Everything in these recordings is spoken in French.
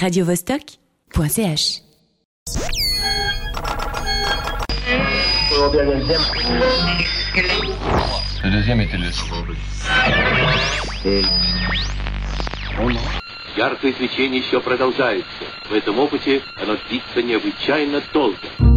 radiovostok.ch. Le deuxième était le... Яркое свечение еще продолжается. В этом опыте оно длится необычайно долго.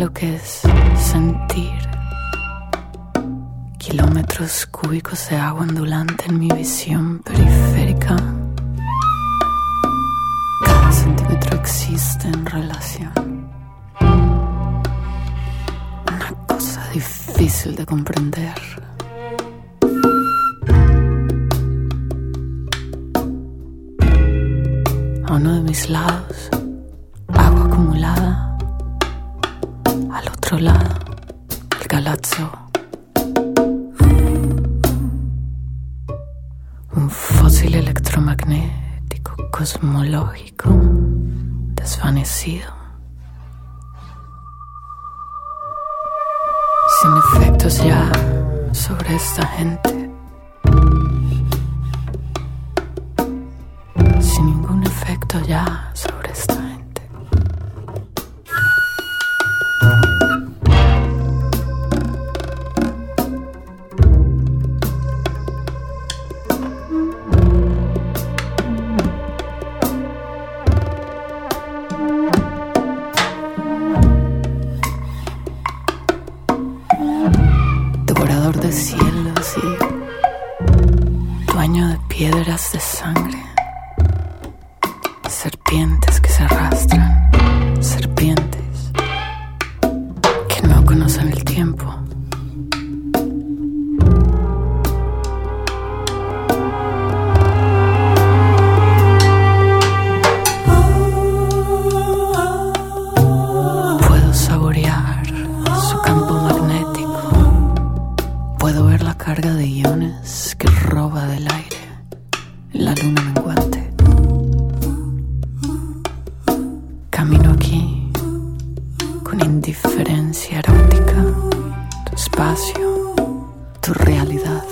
Lo que es sentir kilómetros cúbicos de agua ondulante en mi visión periférica. Cada centímetro existe en relación. Una cosa difícil de comprender. A uno de mis lados, Sin efectos ya sobre esta gente. Indiferencia erótica, tu espacio, tu realidad.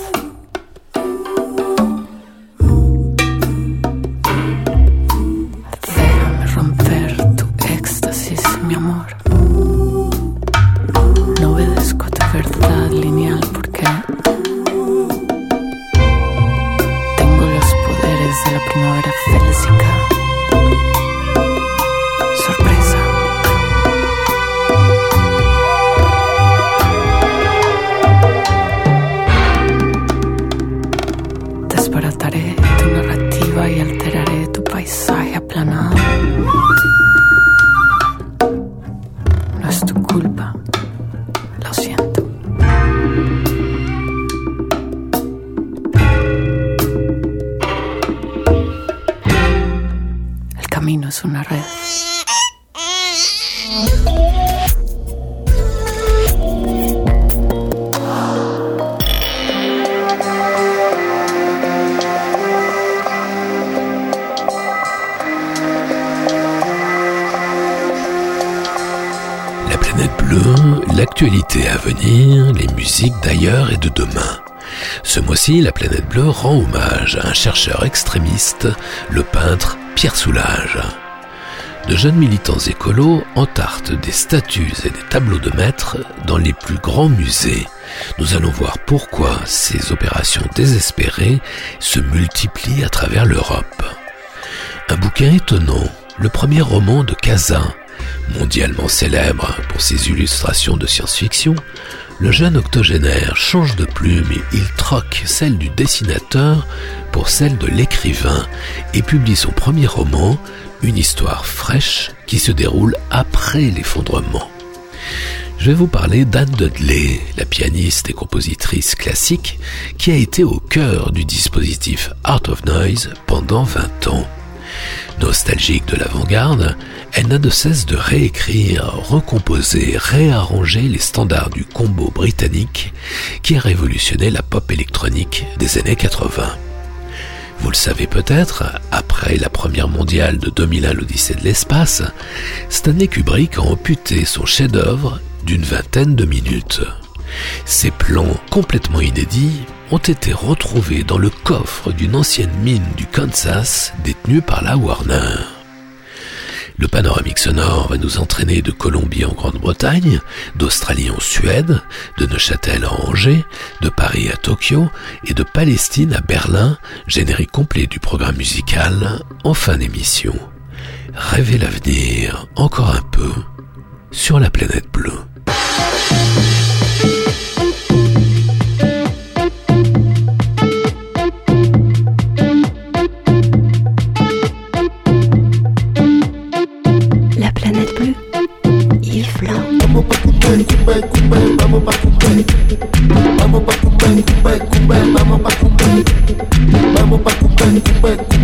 La planète bleue rend hommage à un chercheur extrémiste, le peintre Pierre Soulages. De jeunes militants écolos entartent des statues et des tableaux de maîtres dans les plus grands musées. Nous allons voir pourquoi ces opérations désespérées se multiplient à travers l'Europe. Un bouquin étonnant, le premier roman de Cazin, mondialement célèbre pour ses illustrations de science-fiction, le jeune octogénaire change de plume il troque celle du dessinateur pour celle de l'écrivain et publie son premier roman, une histoire fraîche qui se déroule après l'effondrement. je vais vous parler d'Anne Dudley, la pianiste et compositrice classique qui a été au cœur du dispositif Art of Noise pendant 20 ans. Nostalgique de l'avant-garde, elle n'a de cesse de réécrire, recomposer, réarranger les standards du combo britannique qui a révolutionné la pop électronique des années 80. Vous le savez peut-être, après la première mondiale de 2001 l'Odyssée de l'espace, Stanley Kubrick a amputé son chef-d'œuvre d'une vingtaine de minutes. Ces plans complètement inédits ont été retrouvés dans le coffre d'une ancienne mine du Kansas détenue par la Warner. Le panoramique sonore va nous entraîner de Colombie en Grande-Bretagne, d'Australie en Suède, de Neuchâtel à Angers, de Paris à Tokyo et de Palestine à Berlin, générique complet du programme musical en fin d'émission. Rêvez l'avenir encore un peu sur la planète bleue. but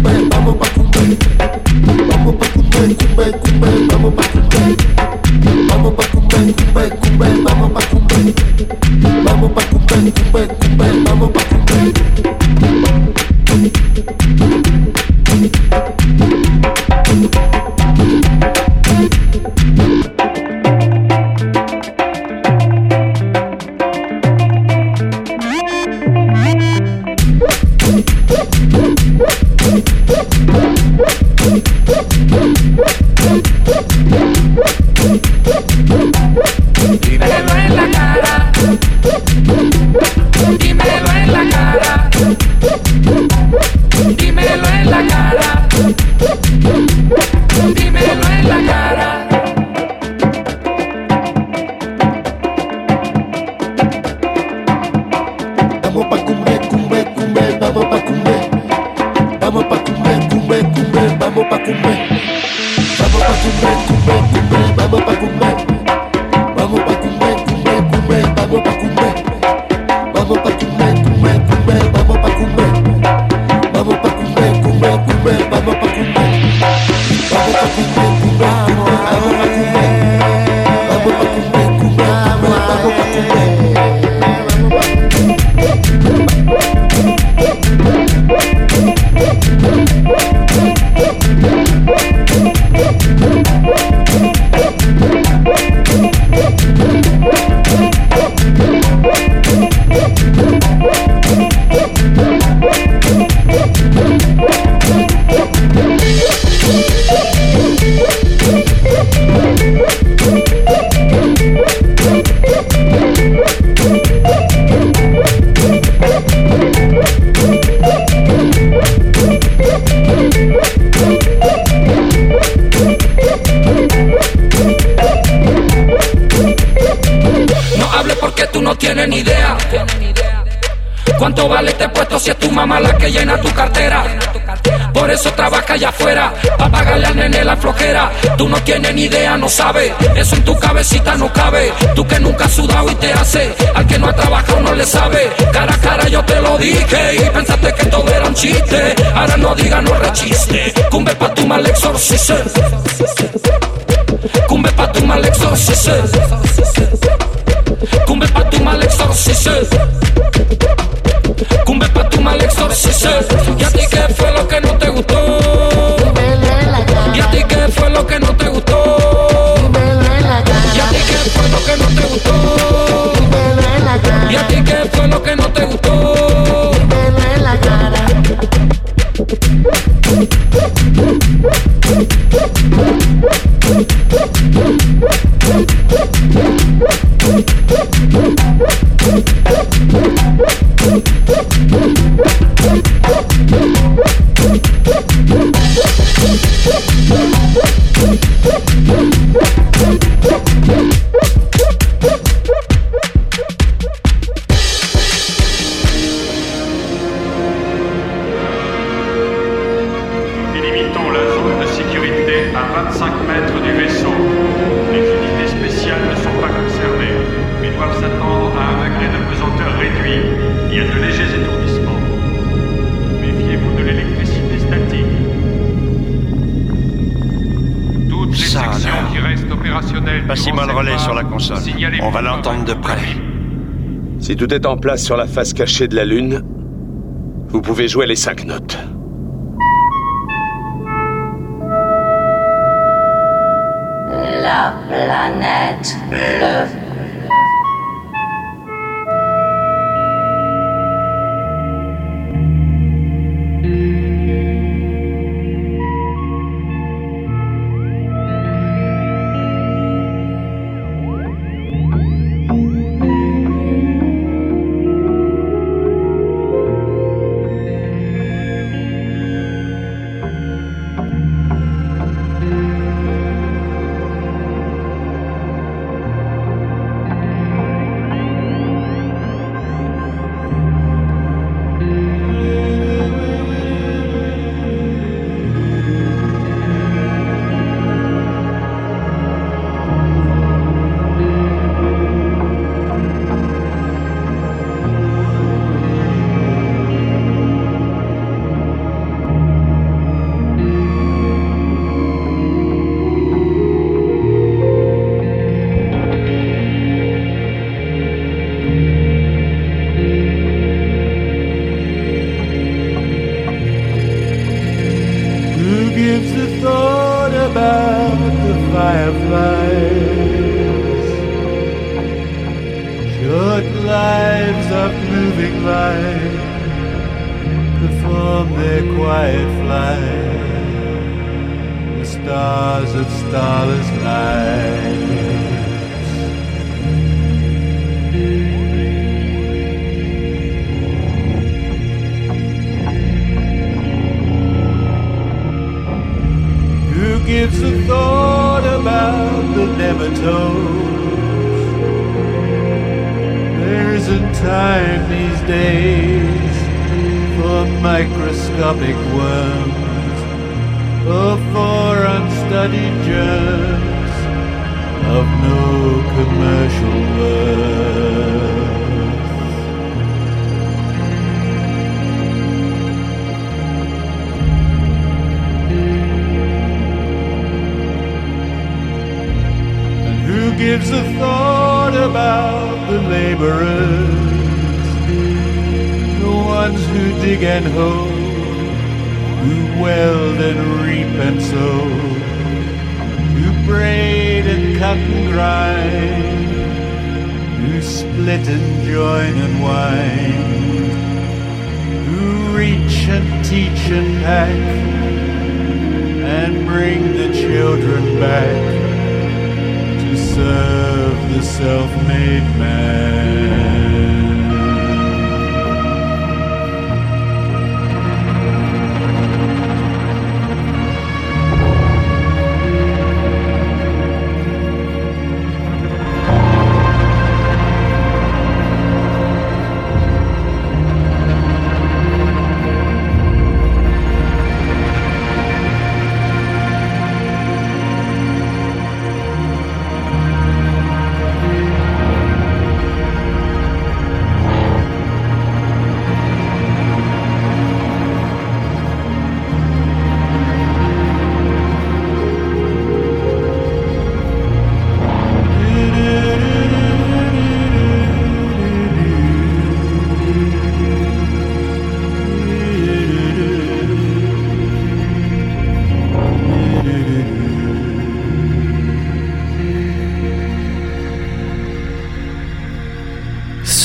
Tú no tienes ni idea, no sabes. Eso en tu cabecita no cabe. Tú que nunca has sudado y te hace. Al que no ha trabajado no le sabe. Cara a cara yo te lo dije. Y pensaste que todo era un chiste. Ahora no diga, no rechiste. Cumbe pa' tu mal exorcismo. Cumbe pa' tu mal exorcismo. Cumbe pa' tu mal exorcismo. ¿Y a ti qué fue lo que no te gustó? ¿Y a ti qué fue lo que no te gustó? ¿Y a ti qué fue lo que no te gustó? ¿Y a ti qué fue lo que no te gustó? Si tout est en place sur la face cachée de la Lune, vous pouvez jouer les cinq notes.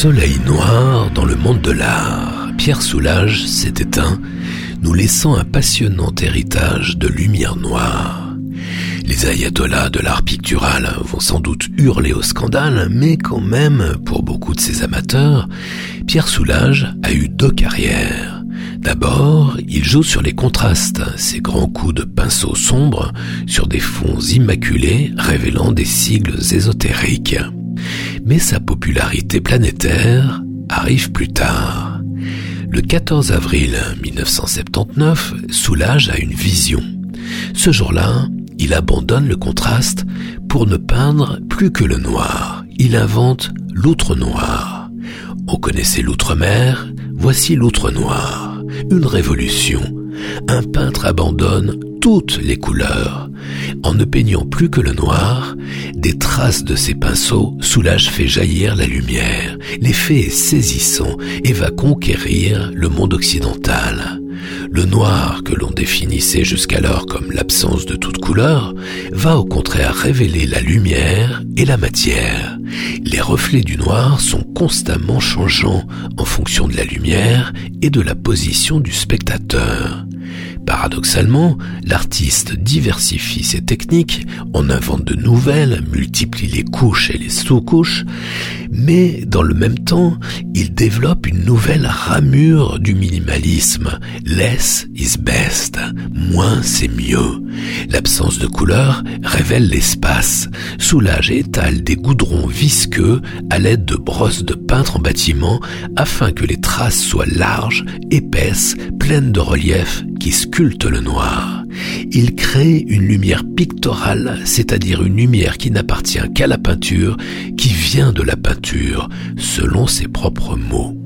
Soleil noir dans le monde de l'art, Pierre Soulages s'est éteint, nous laissant un passionnant héritage de lumière noire. Les ayatollahs de l'art pictural vont sans doute hurler au scandale, mais quand même, pour beaucoup de ses amateurs, Pierre Soulages a eu deux carrières. D'abord, il joue sur les contrastes, ses grands coups de pinceau sombre sur des fonds immaculés révélant des sigles ésotériques. Mais sa popularité planétaire arrive plus tard. Le 14 avril 1979, Soulage a une vision. Ce jour-là, il abandonne le contraste pour ne peindre plus que le noir. il invente l'outre noir. On connaissait l'outre-mer, voici l'outre noir. Une révolution. Un peintre abandonne toutes les couleurs. En ne peignant plus que le noir, des traces de ses pinceaux, Soulage fait jaillir la lumière. L'effet est saisissant et va conquérir le monde occidental. Le noir, que l'on définissait jusqu'alors comme l'absence de toute couleur, va au contraire révéler la lumière et la matière. Les reflets du noir sont constamment changeants en fonction de la lumière et de la position du spectateur. Paradoxalement, l'artiste diversifie ses techniques, en invente de nouvelles, multiplie les couches et les sous-couches, mais dans le même temps, il développe une nouvelle ramure du minimalisme. Less is best, moins c'est mieux. L'absence de couleur révèle l'espace. Soulage et étale des goudrons visqueux à l'aide de brosses de peintre en bâtiment afin que les traces soient larges, épaisses, pleines de relief qui sculpte le noir. Il crée une lumière pictorale, c'est-à-dire une lumière qui n'appartient qu'à la peinture, qui vient de la peinture, selon ses propres mots.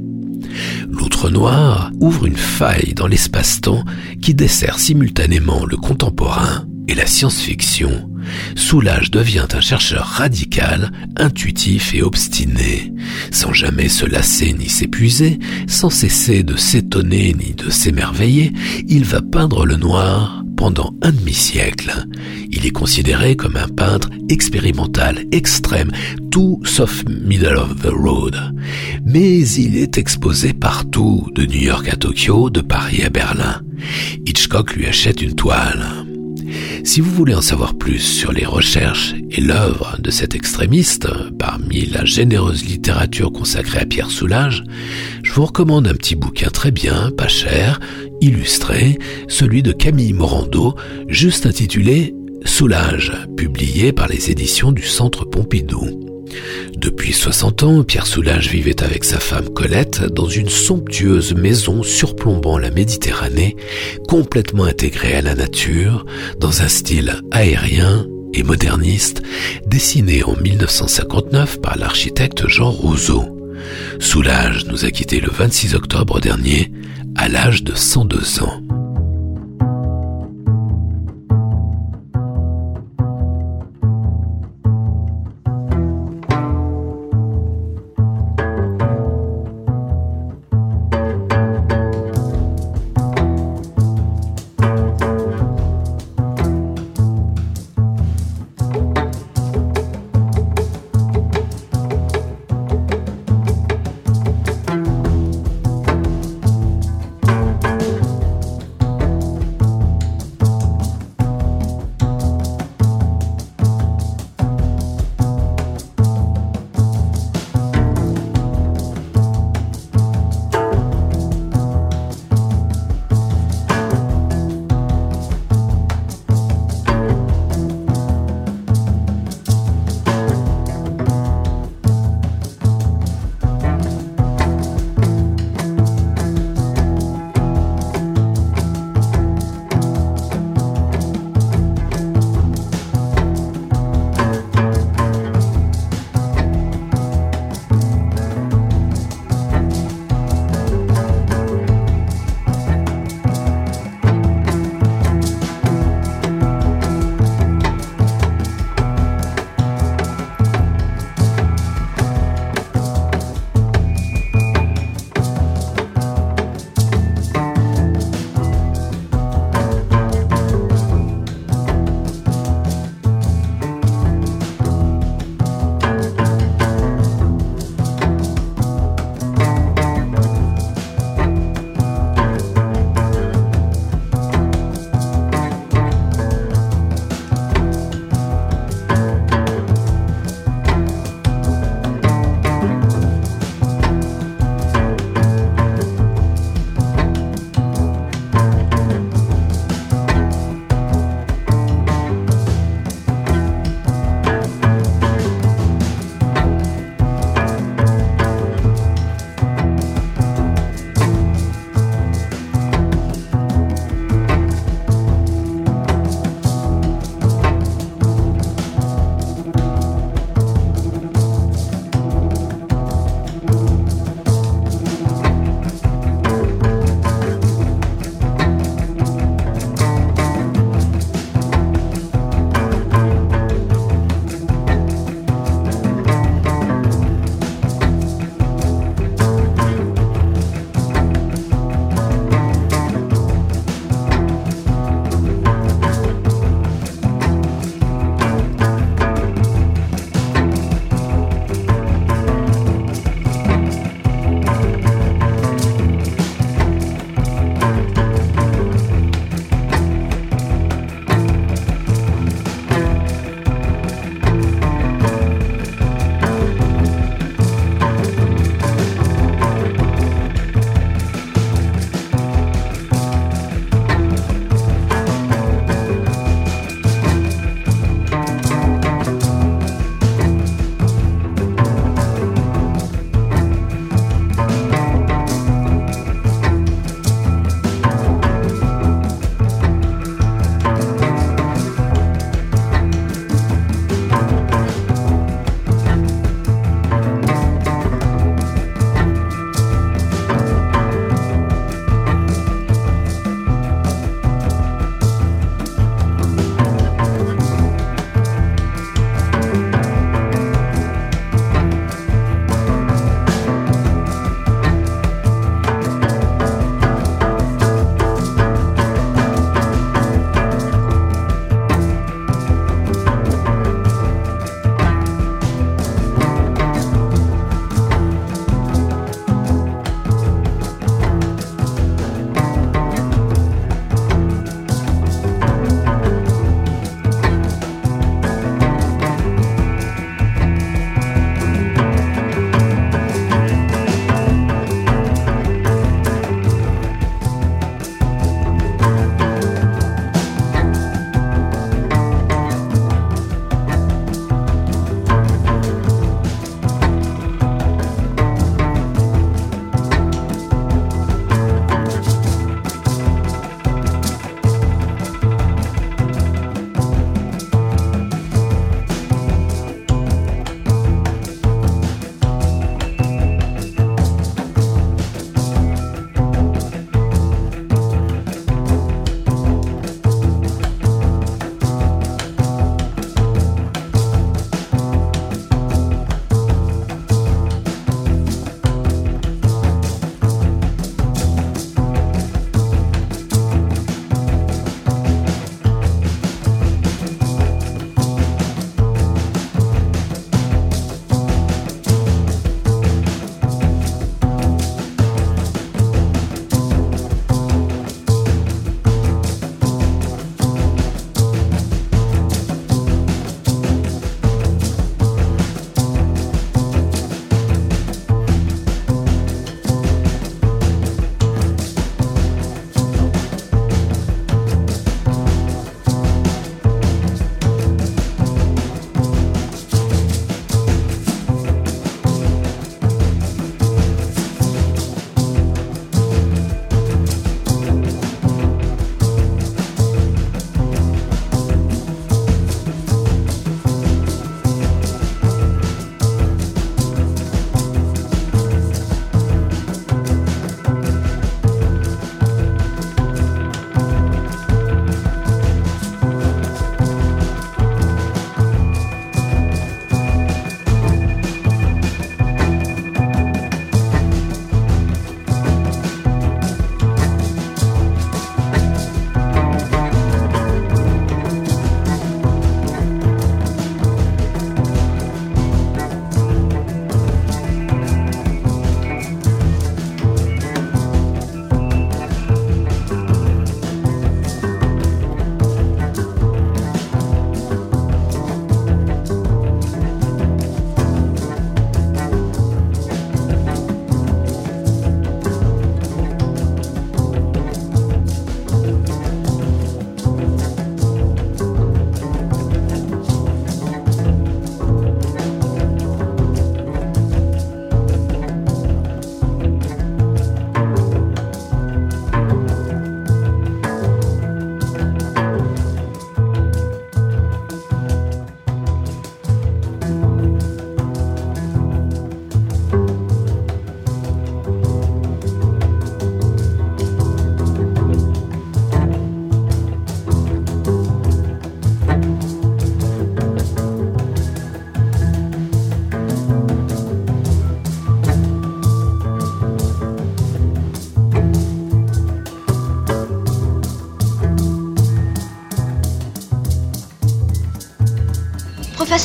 L'outre noir ouvre une faille dans l'espace-temps qui dessert simultanément le contemporain et la science-fiction. Soulage devient un chercheur radical, intuitif et obstiné, sans jamais se lasser ni s'épuiser, sans cesser de s'étonner ni de s'émerveiller, il va peindre le noir pendant un demi-siècle. Il est considéré comme un peintre expérimental, extrême, tout sauf middle of the road. Mais il est exposé partout, de New York à Tokyo, de Paris à Berlin. Hitchcock lui achète une toile. Si vous voulez en savoir plus sur les recherches et l'œuvre de cet extrémiste, parmi la généreuse littérature consacrée à Pierre Soulages, je vous recommande un petit bouquin très bien, pas cher, illustré, celui de Camille Morando, juste intitulé Soulage, publié par les éditions du Centre Pompidou. Depuis 60 ans, Pierre Soulages vivait avec sa femme Colette dans une somptueuse maison surplombant la Méditerranée, complètement intégrée à la nature, dans un style aérien et moderniste, dessiné en 1959 par l'architecte Jean Rousseau. Soulage nous a quittés le 26 octobre dernier, à l'âge de 102 ans.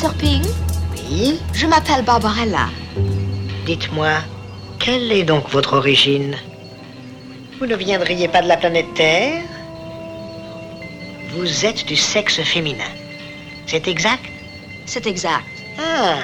Professeur Ping Oui Je m'appelle Barbarella. Dites-moi, quelle est donc votre origine? Vous ne viendriez pas de la planète Terre? Vous êtes du sexe féminin. C'est exact? C'est exact. Ah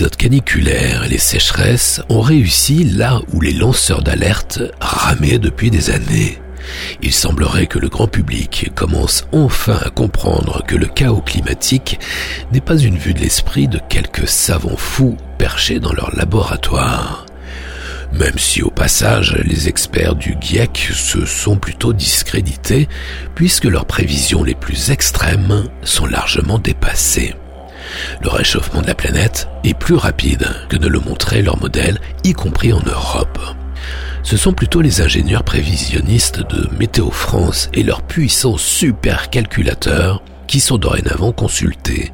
épisodes caniculaires et les sécheresses ont réussi là où les lanceurs d'alerte ramaient depuis des années. Il semblerait que le grand public commence enfin à comprendre que le chaos climatique n'est pas une vue de l'esprit de quelques savants fous perchés dans leur laboratoire. Même si au passage les experts du GIEC se sont plutôt discrédités puisque leurs prévisions les plus extrêmes sont largement dépassées. Le réchauffement de la planète est plus rapide que ne le montrait leur modèle, y compris en Europe. Ce sont plutôt les ingénieurs prévisionnistes de Météo France et leurs puissants supercalculateurs qui sont dorénavant consultés,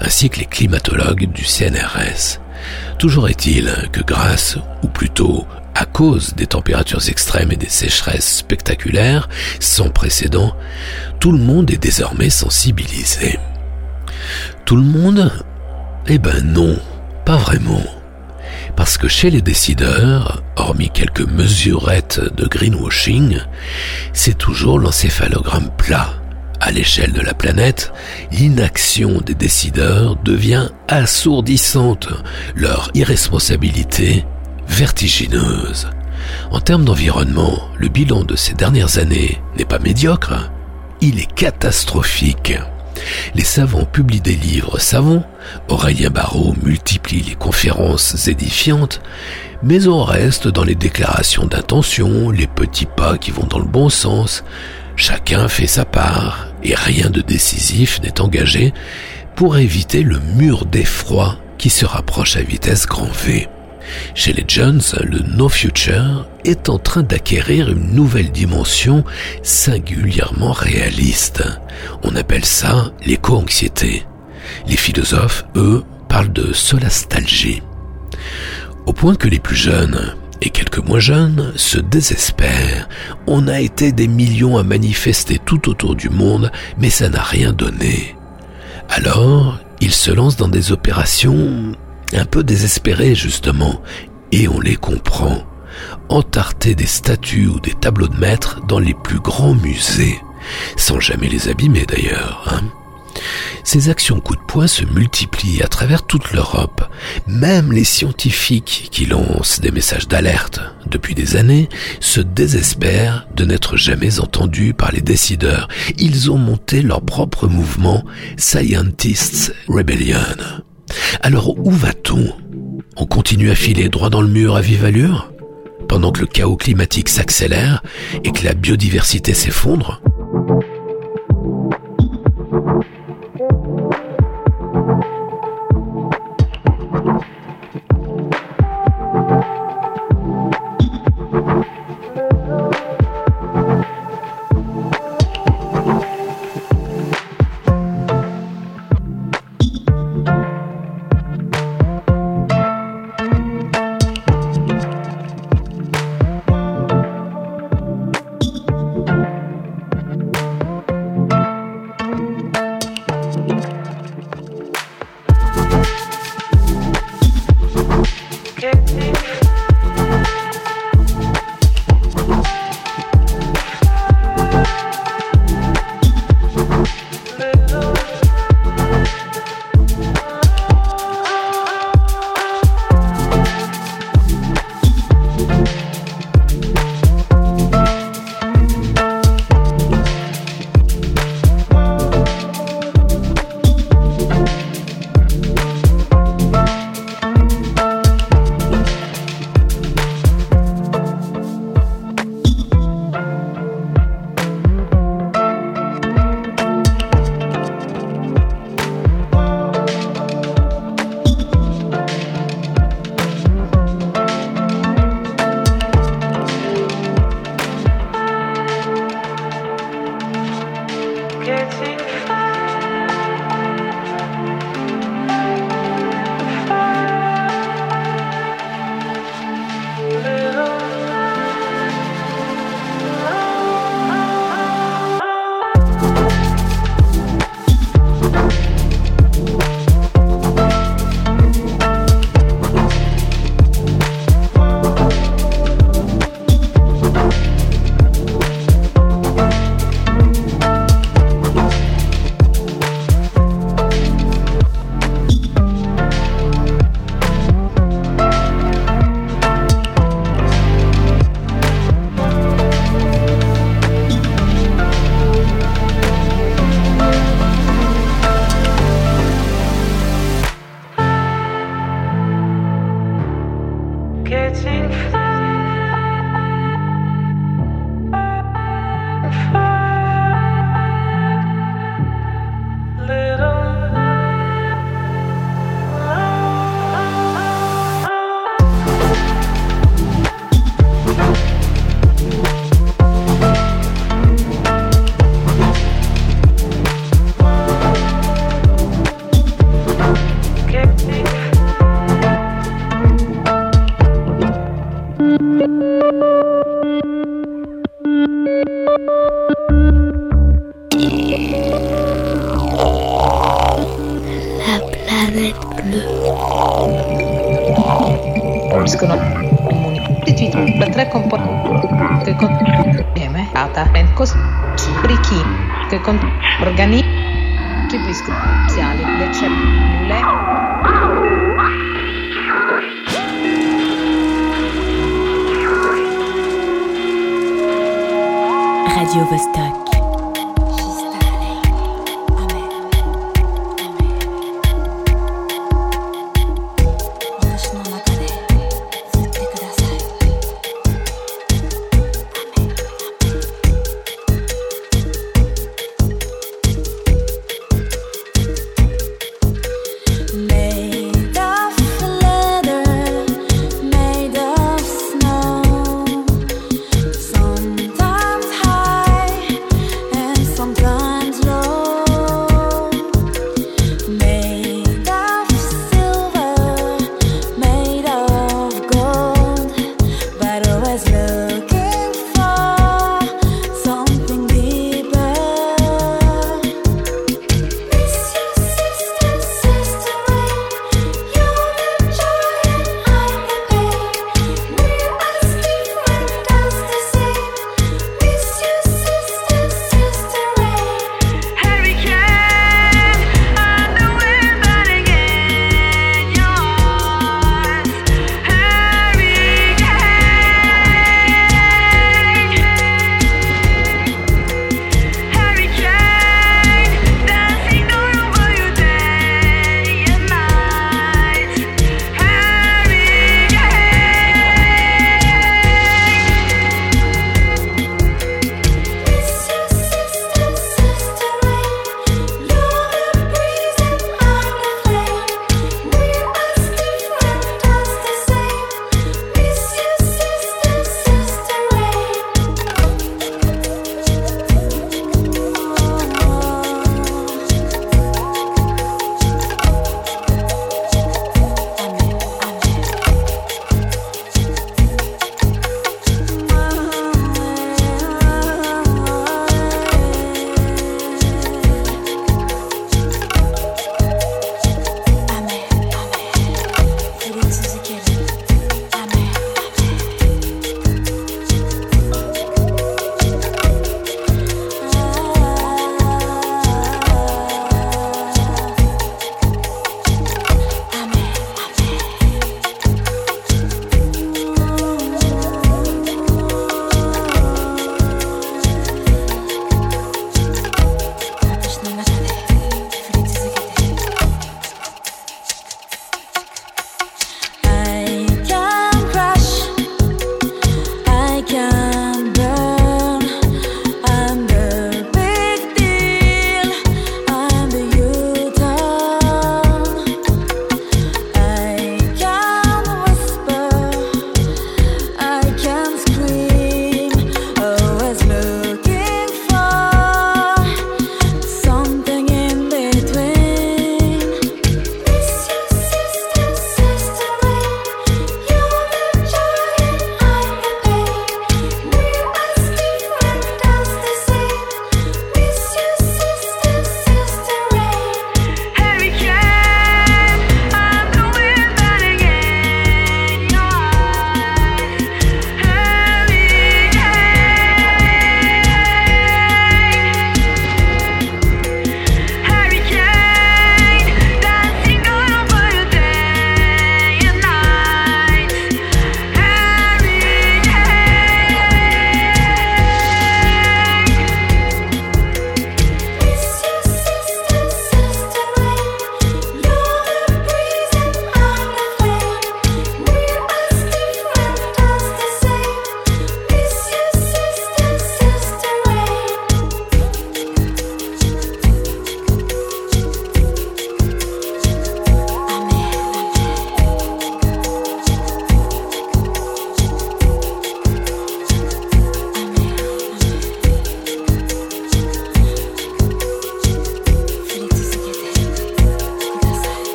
ainsi que les climatologues du CNRS. Toujours est-il que grâce, ou plutôt à cause des températures extrêmes et des sécheresses spectaculaires sans précédent, tout le monde est désormais sensibilisé. Tout le monde? Eh ben non, pas vraiment. Parce que chez les décideurs, hormis quelques mesurettes de greenwashing, c'est toujours l'encéphalogramme plat. À l'échelle de la planète, l'inaction des décideurs devient assourdissante, leur irresponsabilité vertigineuse. En termes d'environnement, le bilan de ces dernières années n'est pas médiocre, il est catastrophique. Les savants publient des livres savants, Aurélien Barrault multiplie les conférences édifiantes, mais on reste dans les déclarations d'intention, les petits pas qui vont dans le bon sens, chacun fait sa part et rien de décisif n'est engagé pour éviter le mur d'effroi qui se rapproche à vitesse grand V. Chez les Jones, le No Future est en train d'acquérir une nouvelle dimension singulièrement réaliste. On appelle ça l'éco-anxiété. Les philosophes, eux, parlent de solastalgie. Au point que les plus jeunes, et quelques moins jeunes, se désespèrent. On a été des millions à manifester tout autour du monde, mais ça n'a rien donné. Alors, ils se lancent dans des opérations un peu désespérés justement, et on les comprend. Entarter des statues ou des tableaux de maîtres dans les plus grands musées, sans jamais les abîmer d'ailleurs. Hein. Ces actions coup de poing se multiplient à travers toute l'Europe. Même les scientifiques qui lancent des messages d'alerte depuis des années se désespèrent de n'être jamais entendus par les décideurs. Ils ont monté leur propre mouvement Scientists Rebellion. Alors où va-t-on? On continue à filer droit dans le mur à vive allure? Pendant que le chaos climatique s'accélère et que la biodiversité s'effondre?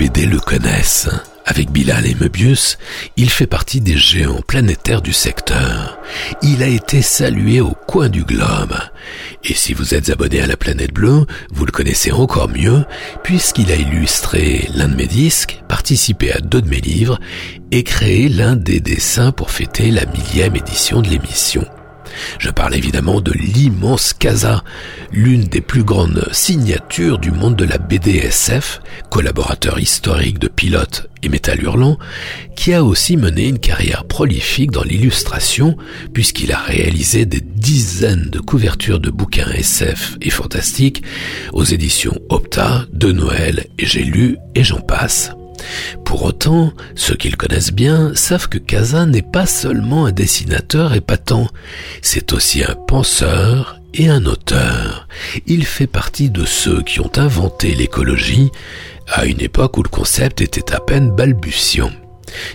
BD le connaissent. Avec Bilal et Möbius, il fait partie des géants planétaires du secteur. Il a été salué au coin du globe. Et si vous êtes abonné à la planète bleue, vous le connaissez encore mieux, puisqu'il a illustré l'un de mes disques, participé à deux de mes livres et créé l'un des dessins pour fêter la millième édition de l'émission. Je parle évidemment de l'immense Casa, l'une des plus grandes signatures du monde de la BDSF, collaborateur historique de Pilote et Métal Hurlant, qui a aussi mené une carrière prolifique dans l'illustration, puisqu'il a réalisé des dizaines de couvertures de bouquins SF et fantastiques aux éditions Opta, De Noël et J'ai lu et j'en passe. Pour autant, ceux qui le connaissent bien savent que Kazan n'est pas seulement un dessinateur épatant, c'est aussi un penseur et un auteur. Il fait partie de ceux qui ont inventé l'écologie à une époque où le concept était à peine balbutiant.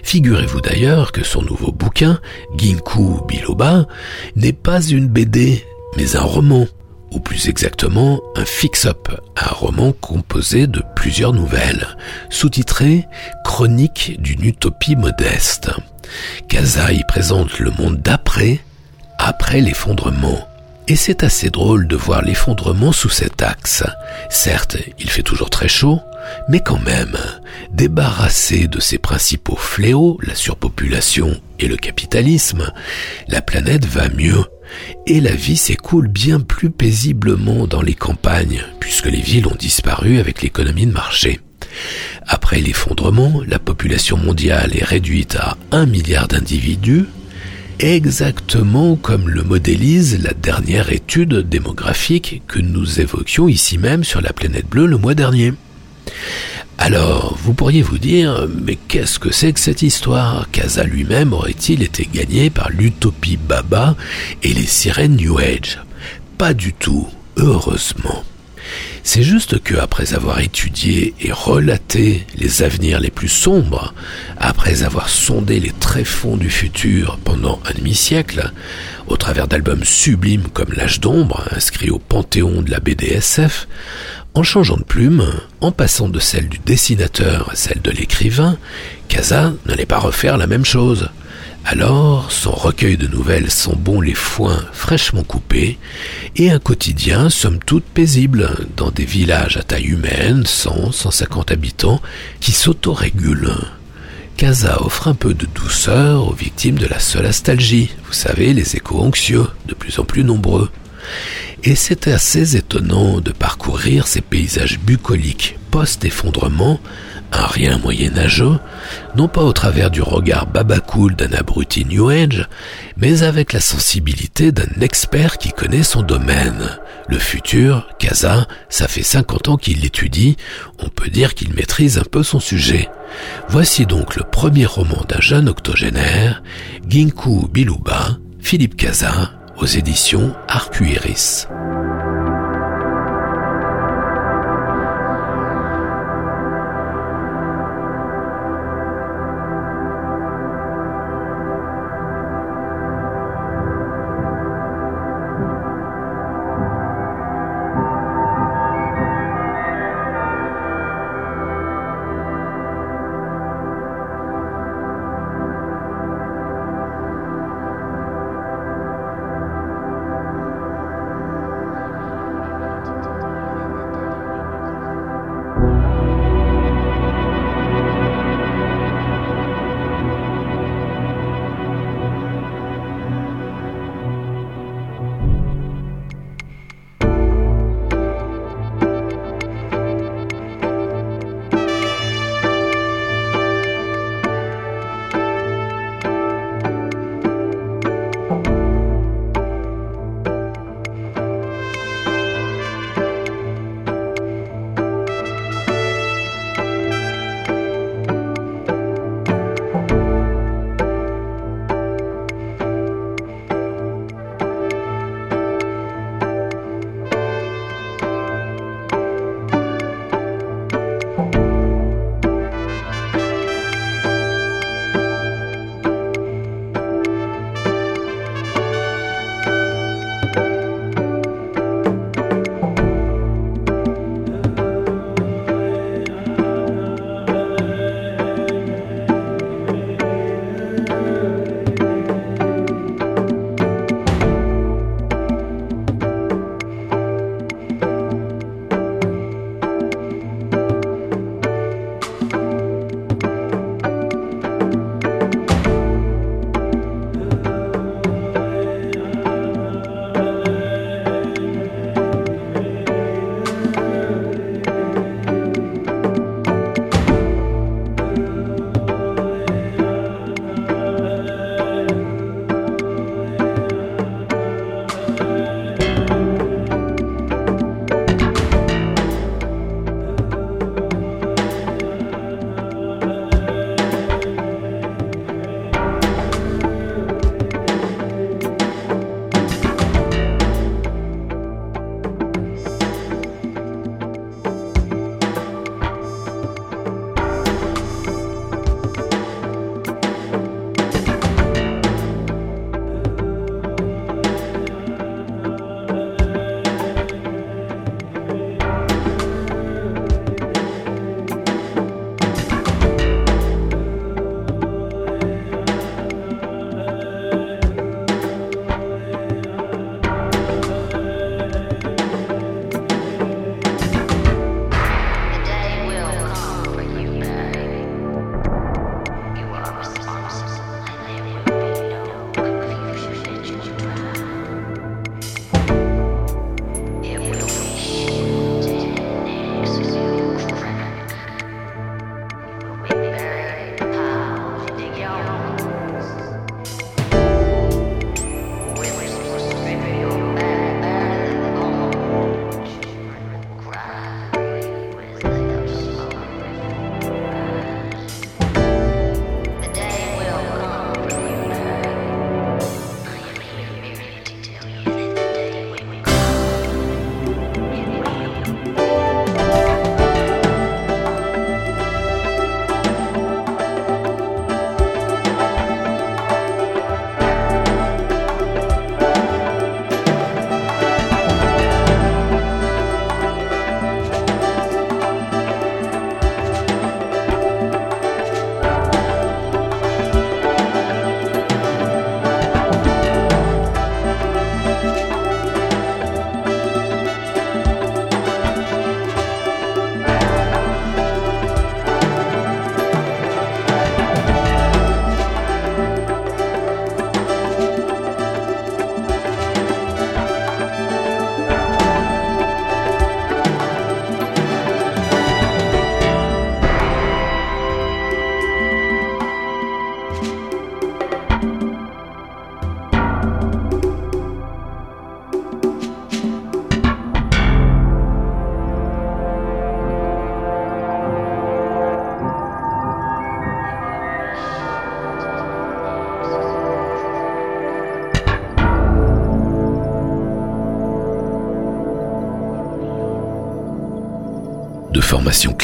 Figurez-vous d'ailleurs que son nouveau bouquin, Ginku Biloba, n'est pas une BD, mais un roman ou plus exactement un fix-up, un roman composé de plusieurs nouvelles, sous-titré Chronique d'une utopie modeste. Kaza y présente le monde d'après, après l'effondrement. Et c'est assez drôle de voir l'effondrement sous cet axe. Certes, il fait toujours très chaud, mais quand même, débarrassé de ses principaux fléaux, la surpopulation et le capitalisme, la planète va mieux et la vie s'écoule bien plus paisiblement dans les campagnes, puisque les villes ont disparu avec l'économie de marché. Après l'effondrement, la population mondiale est réduite à un milliard d'individus, exactement comme le modélise la dernière étude démographique que nous évoquions ici même sur la planète bleue le mois dernier. Alors, vous pourriez vous dire, mais qu'est-ce que c'est que cette histoire? Casa lui-même aurait-il été gagné par l'utopie Baba et les sirènes New Age? Pas du tout, heureusement. C'est juste que, après avoir étudié et relaté les avenirs les plus sombres, après avoir sondé les tréfonds du futur pendant un demi-siècle, au travers d'albums sublimes comme L'âge d'ombre, inscrit au panthéon de la BDSF, en changeant de plume, en passant de celle du dessinateur à celle de l'écrivain, Casa n'allait pas refaire la même chose. Alors, son recueil de nouvelles sont bons les foins fraîchement coupés, et un quotidien somme toute paisible, dans des villages à taille humaine, 100, 150 habitants, qui s'autorégulent. Casa offre un peu de douceur aux victimes de la solastalgie, vous savez, les échos anxieux, de plus en plus nombreux. Et c'est assez étonnant de parcourir ces paysages bucoliques post-effondrement, un rien moyenâgeux, non pas au travers du regard babacool d'un abruti New Age, mais avec la sensibilité d'un expert qui connaît son domaine. Le futur, Casa, ça fait 50 ans qu'il l'étudie, on peut dire qu'il maîtrise un peu son sujet. Voici donc le premier roman d'un jeune octogénaire, Ginku Biluba, Philippe Casa, aux éditions Arcuiris.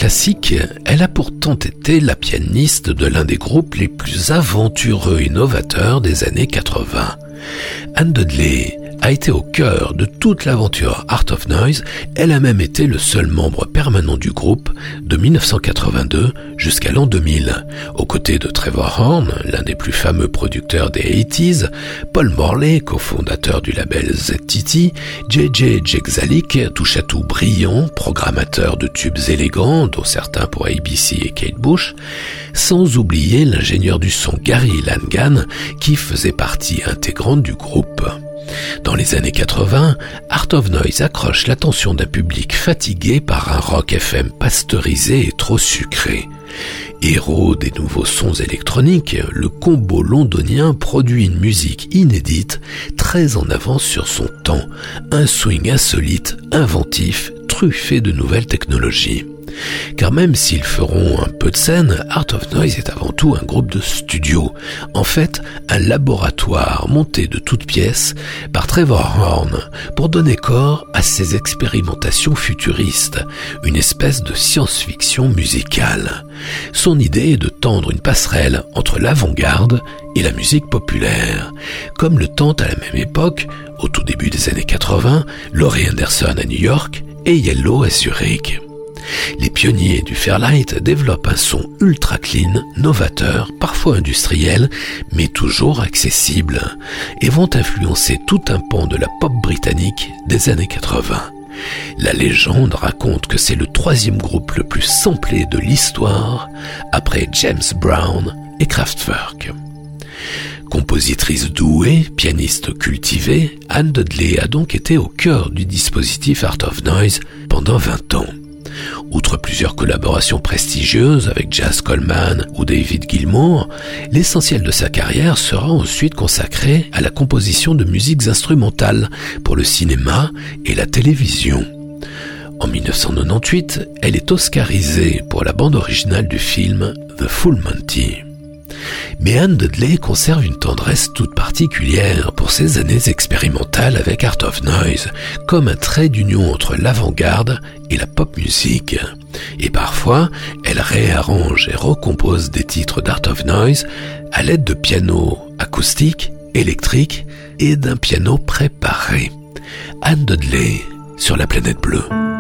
Classique, elle a pourtant été la pianiste de l'un des groupes les plus aventureux et novateurs des années 80. Anne Dudley a été au cœur de toute l'aventure Art of Noise, elle a même été le seul membre permanent du groupe de 1982 jusqu'à l'an 2000. Aux côtés de Trevor Horn, l'un des plus fameux producteurs des 80s, Paul Morley, cofondateur du label ZTT, JJ Jexalik, touche-à-tout brillant, programmateur de tubes élégants, dont certains pour ABC et Kate Bush, sans oublier l'ingénieur du son Gary Langan, qui faisait partie intégrante du groupe. Dans les années 80, Art of Noise accroche l'attention d'un public fatigué par un rock FM pasteurisé et trop sucré. Héros des nouveaux sons électroniques, le combo londonien produit une musique inédite, très en avance sur son temps, un swing insolite, inventif, truffé de nouvelles technologies. Car même s'ils feront un peu de scène, Art of Noise est avant tout un groupe de studio. En fait, un laboratoire monté de toutes pièces par Trevor Horn pour donner corps à ses expérimentations futuristes, une espèce de science-fiction musicale. Son idée est de tendre une passerelle entre l'avant-garde et la musique populaire, comme le tente à la même époque, au tout début des années 80, Laurie Anderson à New York et Yellow Zurich. Les pionniers du Fairlight développent un son ultra clean, novateur, parfois industriel, mais toujours accessible, et vont influencer tout un pan de la pop britannique des années 80. La légende raconte que c'est le troisième groupe le plus samplé de l'histoire, après James Brown et Kraftwerk. Compositrice douée, pianiste cultivée, Anne Dudley a donc été au cœur du dispositif Art of Noise pendant 20 ans. Outre plusieurs collaborations prestigieuses avec Jazz Coleman ou David Gilmour, l'essentiel de sa carrière sera ensuite consacré à la composition de musiques instrumentales pour le cinéma et la télévision. En 1998, elle est oscarisée pour la bande originale du film The Full Monty. Mais Anne Dudley conserve une tendresse toute particulière pour ses années expérimentales avec Art of Noise, comme un trait d'union entre l'avant-garde et la pop musique. Et parfois, elle réarrange et recompose des titres d'Art of Noise à l'aide de pianos acoustiques, électriques et d'un piano préparé. Anne Dudley sur la planète bleue.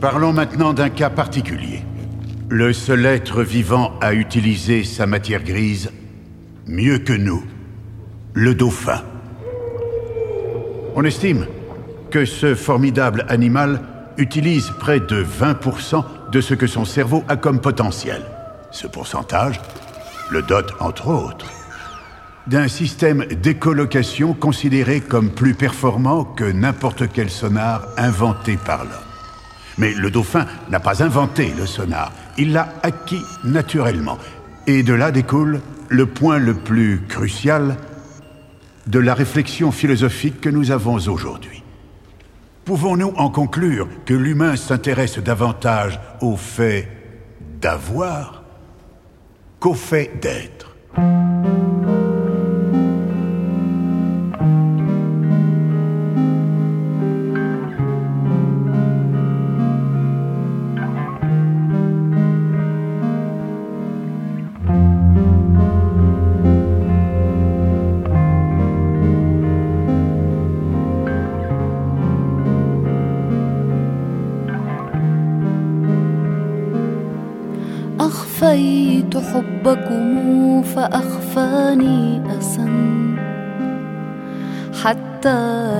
Parlons maintenant d'un cas particulier. Le seul être vivant à utiliser sa matière grise mieux que nous, le dauphin. On estime que ce formidable animal utilise près de 20% de ce que son cerveau a comme potentiel. Ce pourcentage le dote, entre autres, d'un système d'écolocation considéré comme plus performant que n'importe quel sonar inventé par l'homme. Mais le dauphin n'a pas inventé le sonar, il l'a acquis naturellement. Et de là découle le point le plus crucial de la réflexion philosophique que nous avons aujourd'hui. Pouvons-nous en conclure que l'humain s'intéresse davantage au fait d'avoir qu'au fait d'être?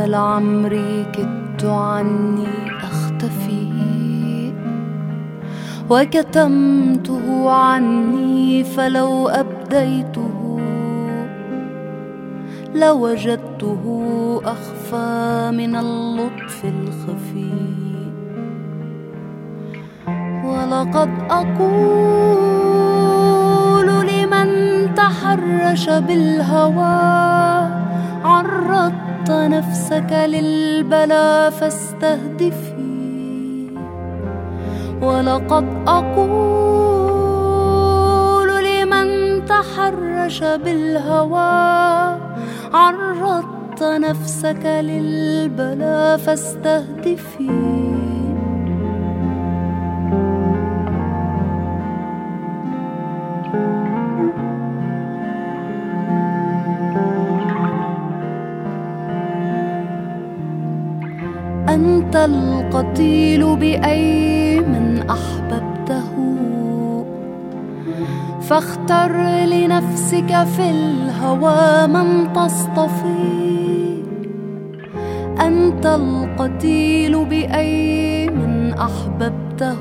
لعمري كدت عني أختفي. وكتمته عني فلو أبديته لوجدته أخفى من اللطف الخفي. ولقد أقول لمن تحرش بالهوى عرضت نفسك للبلا فاستهدفي. ولقد أقول لمن تحرش بالهوى عرضت نفسك للبلا فاستهدفي. القتيل بأي من أحببته. فاختر لنفسك في الهوى من تصطفي. أنت القتيل بأي من أحببته.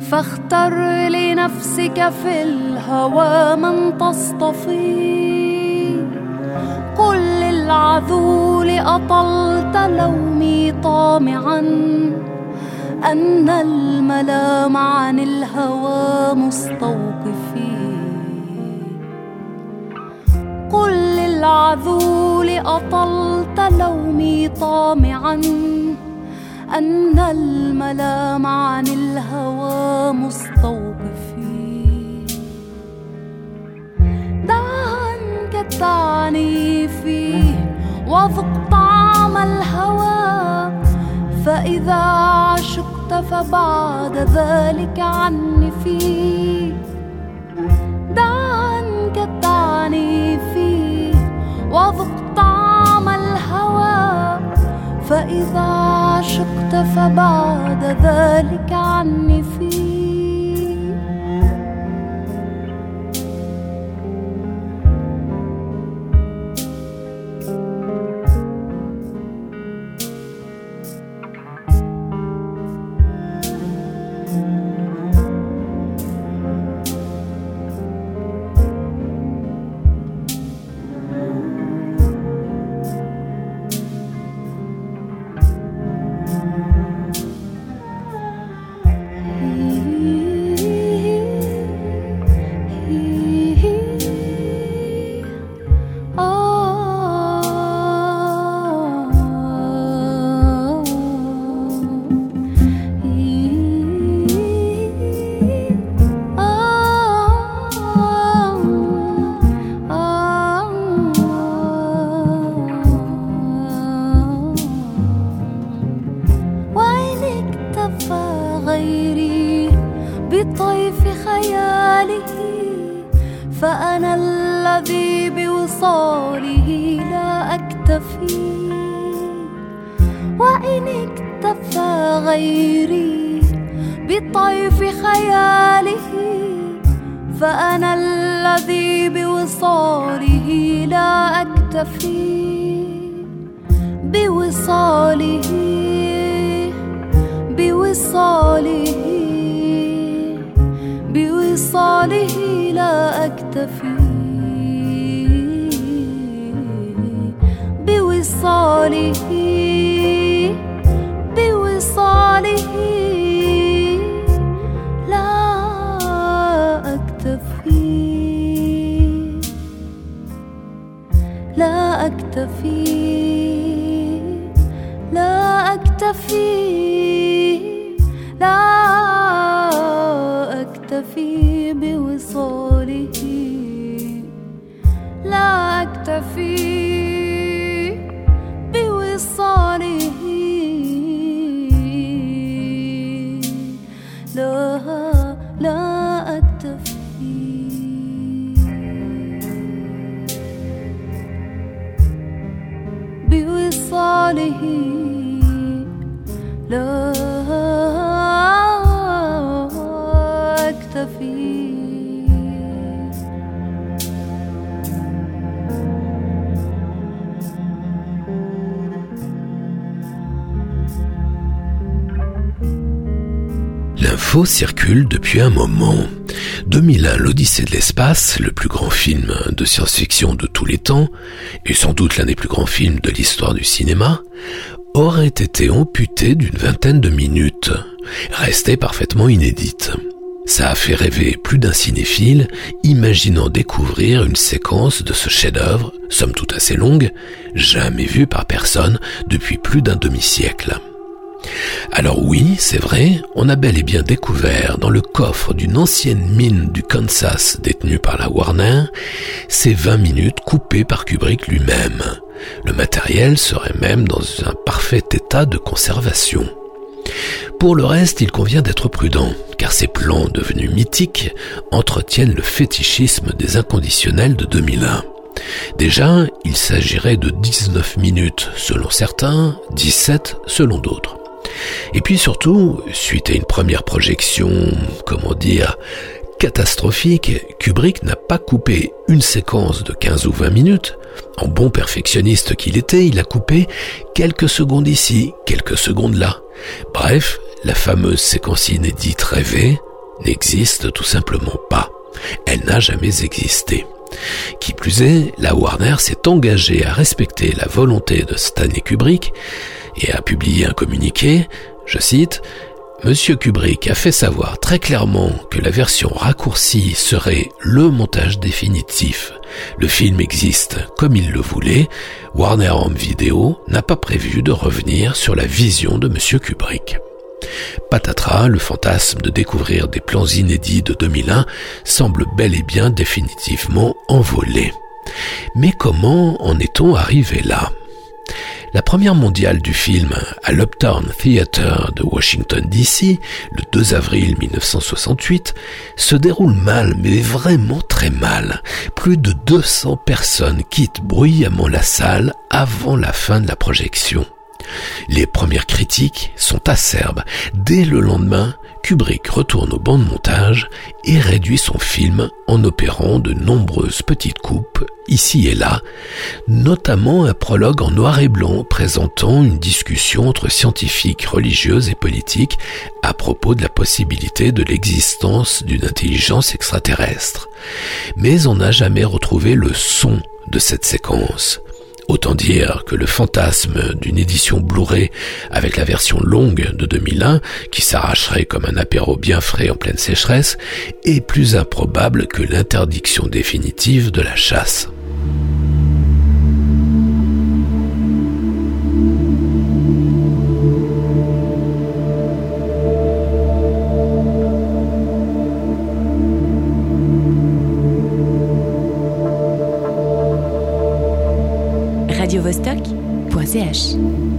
فاختر لنفسك في الهوى من تصطفي. قل للعذول أطلت لومي طامعا أن الملام عن الهوى مستوقفي. قل للعذول أطلت لومي طامعا أن الملام عن الهوى مستوقفي. دع عنك التعنيف وذق طعم الهوى فإذا عشقت فبعد ذلك عنفي دع عنك التعنيف وذق طعم الهوى فإذا عشقت فبعد ذلك عنفي وإن أكتفي لا أكتفي. L'info circule depuis un moment. 2001, l'Odyssée de l'espace, le plus grand film de science-fiction de tous les temps, et sans doute l'un des plus grands films de l'histoire du cinéma, aurait été amputé d'une vingtaine de minutes, restée parfaitement inédite. Ça a fait rêver plus d'un cinéphile, imaginant découvrir une séquence de ce chef-d'œuvre, somme toute assez longue, jamais vue par personne depuis plus d'un demi-siècle. Alors oui, c'est vrai, on a bel et bien découvert dans le coffre d'une ancienne mine du Kansas détenue par la Warner ces 20 minutes coupées par Kubrick lui-même. Le matériel serait même dans un parfait état de conservation. Pour le reste, il convient d'être prudent, car ces plans devenus mythiques entretiennent le fétichisme des inconditionnels de 2001. Déjà, il s'agirait de 19 minutes selon certains, 17 selon d'autres. Et puis surtout, suite à une première projection, comment dire, catastrophique, Kubrick n'a pas coupé une séquence de 15 ou 20 minutes. En bon perfectionniste qu'il était, il a coupé quelques secondes ici, quelques secondes là. Bref, la fameuse séquence inédite rêvée n'existe tout simplement pas. Elle n'a jamais existé. Qui plus est, la Warner s'est engagée à respecter la volonté de Stanley Kubrick et a publié un communiqué, je cite, Monsieur Kubrick a fait savoir très clairement que la version raccourcie serait le montage définitif. Le film existe comme il le voulait. Warner Home Video n'a pas prévu de revenir sur la vision de Monsieur Kubrick. Patatras, le fantasme de découvrir des plans inédits de 2001 semble bel et bien définitivement envolé. Mais comment en est-on arrivé là? La première mondiale du film à l'Uptown Theatre de Washington DC, le 2 avril 1968, se déroule mal, mais vraiment très mal. Plus de 200 personnes quittent bruyamment la salle avant la fin de la projection. Les premières critiques sont acerbes. Dès le lendemain, Kubrick retourne au banc de montage et réduit son film en opérant de nombreuses petites coupes ici et là, notamment un prologue en noir et blanc présentant une discussion entre scientifiques, religieuses et politiques à propos de la possibilité de l'existence d'une intelligence extraterrestre. Mais on n'a jamais retrouvé le son de cette séquence. Autant dire que le fantasme d'une édition Blu-ray avec la version longue de 2001, qui s'arracherait comme un apéro bien frais en pleine sécheresse, est plus improbable que l'interdiction définitive de la chasse. radiovostok.ch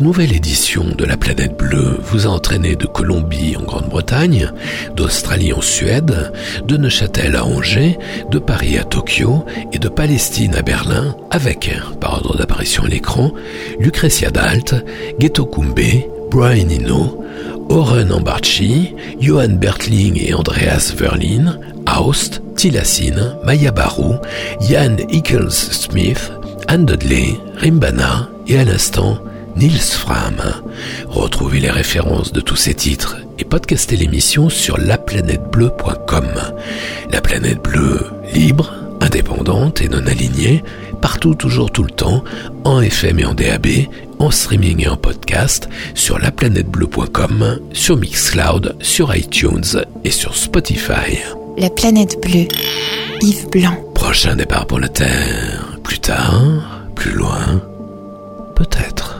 Cette nouvelle édition de la planète bleue vous a entraîné de Colombie en Grande-Bretagne, d'Australie en Suède, de Neuchâtel à Angers, de Paris à Tokyo et de Palestine à Berlin avec, par ordre d'apparition à l'écran, Lucretia Dalt, Ghetto Kumbe, Brian Eno, Oren Ambarchi, Johan Bertling et Andreas Verlin, Aust, Tilassine, Maya Barou, Jan Eccles-Smith, Anne Dudley, Rimbana et à l'instant Nils Fram. Retrouvez les références de tous ces titres et podcastez l'émission sur laplanètebleu.com. La planète bleue, libre, indépendante et non alignée, partout, toujours, tout le temps, en FM et en DAB, en streaming et en podcast, sur laplanètebleu.com, sur Mixcloud, sur iTunes et sur Spotify. La planète bleue. Yves Blanc. Prochain départ pour la Terre. Plus tard, plus loin, peut-être.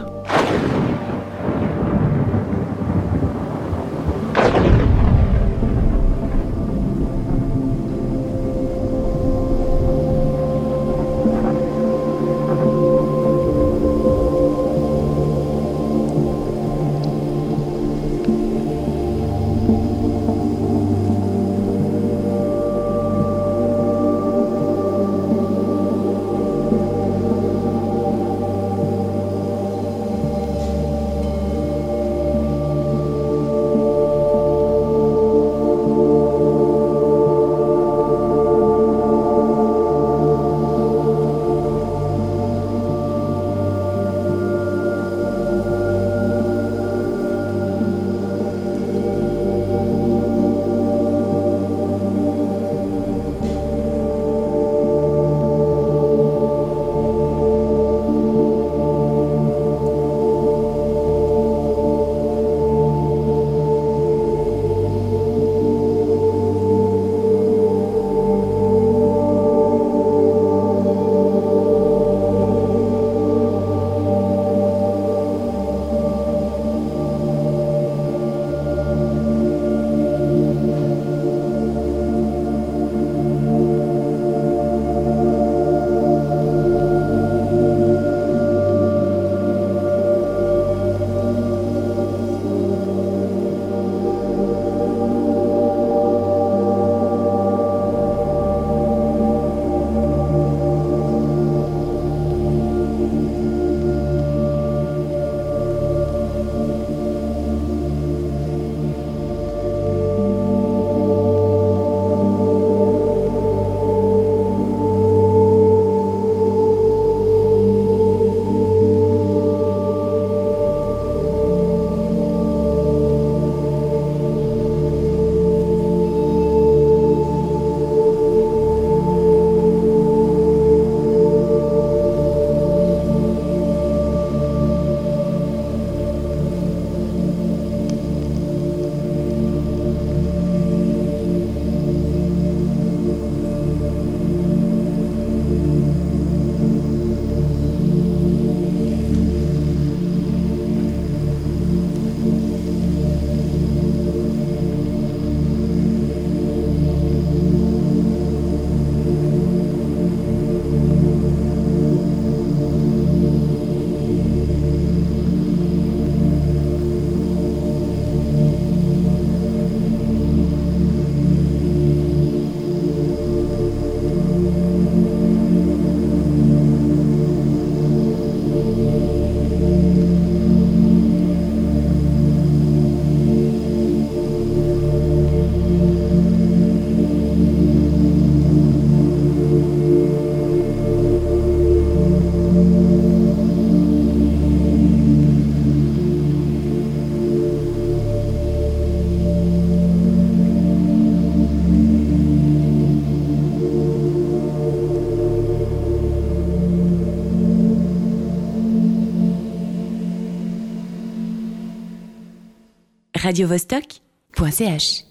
radiovostok.ch